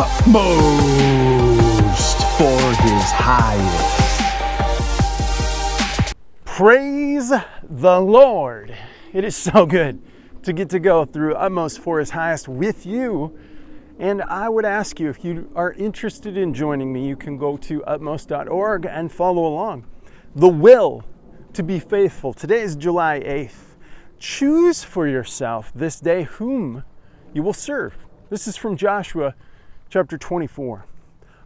utmost for his highest. Praise the Lord. It is so good to get to go through utmost for his highest with you. And I would ask you if you are interested in joining me, you can go to utmost.org and follow along. The will to be faithful. Today is July 8th. Choose for yourself this day whom you will serve. This is from Joshua chapter 24.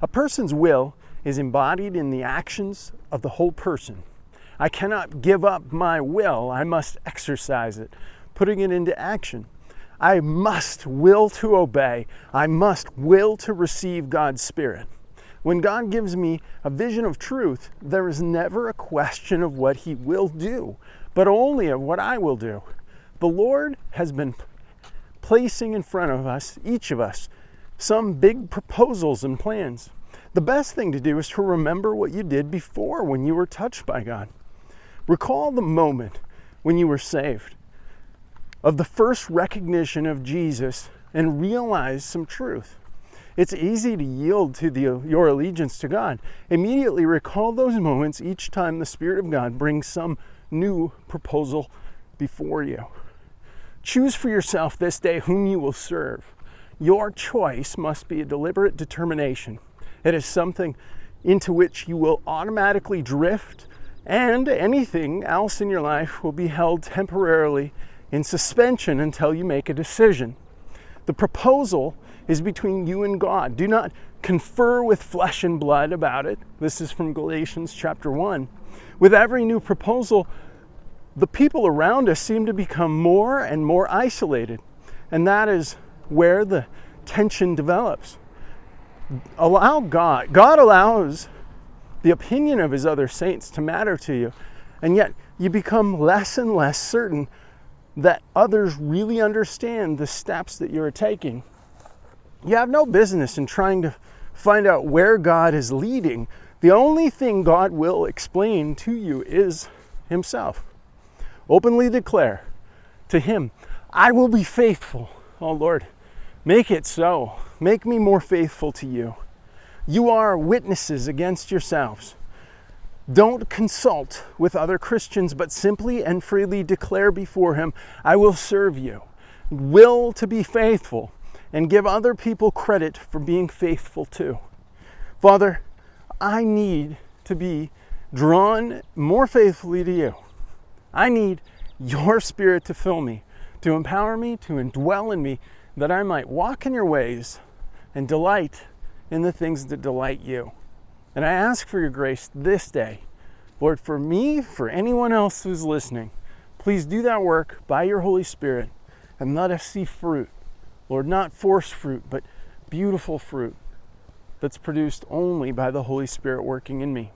A person's will is embodied in the actions of the whole person. I cannot give up my will, I must exercise it, putting it into action. I must will to obey, I must will to receive God's Spirit. When God gives me a vision of truth, there is never a question of what He will do, but only of what I will do. The Lord has been placing in front of us, each of us, some big proposals and plans. The best thing to do is to remember what you did before when you were touched by God. Recall the moment when you were saved, of the first recognition of Jesus, and realize some truth. It's easy to yield to the, your allegiance to God. Immediately recall those moments each time the Spirit of God brings some new proposal before you. Choose for yourself this day whom you will serve. Your choice must be a deliberate determination. It is something into which you will automatically drift and anything else in your life will be held temporarily in suspension until you make a decision. The proposal is between you and God. Do not confer with flesh and blood about it. This is from Galatians chapter 1. With every new proposal, the people around us seem to become more and more isolated. And that is where the tension develops. Allow God, God allows the opinion of his other saints to matter to you. And yet you become less and less certain that others really understand the steps that you're taking. You have no business in trying to find out where God is leading. The only thing God will explain to you is Himself. Openly declare to Him, I will be faithful. Oh Lord, make it so. Make me more faithful to you. You are witnesses against yourselves. Don't consult with other Christians, but simply and freely declare before Him, I will serve you. Will to be faithful and give other people credit for being faithful too. Father, I need to be drawn more faithfully to you. I need your Spirit to fill me, to empower me, to indwell in me, that I might walk in your ways and delight in the things that delight you. And I ask for your grace this day, Lord, for me, for anyone else who's listening. Please do that work by your Holy Spirit and let us see fruit. Lord, not forced fruit, but beautiful fruit that's produced only by the Holy Spirit working in me.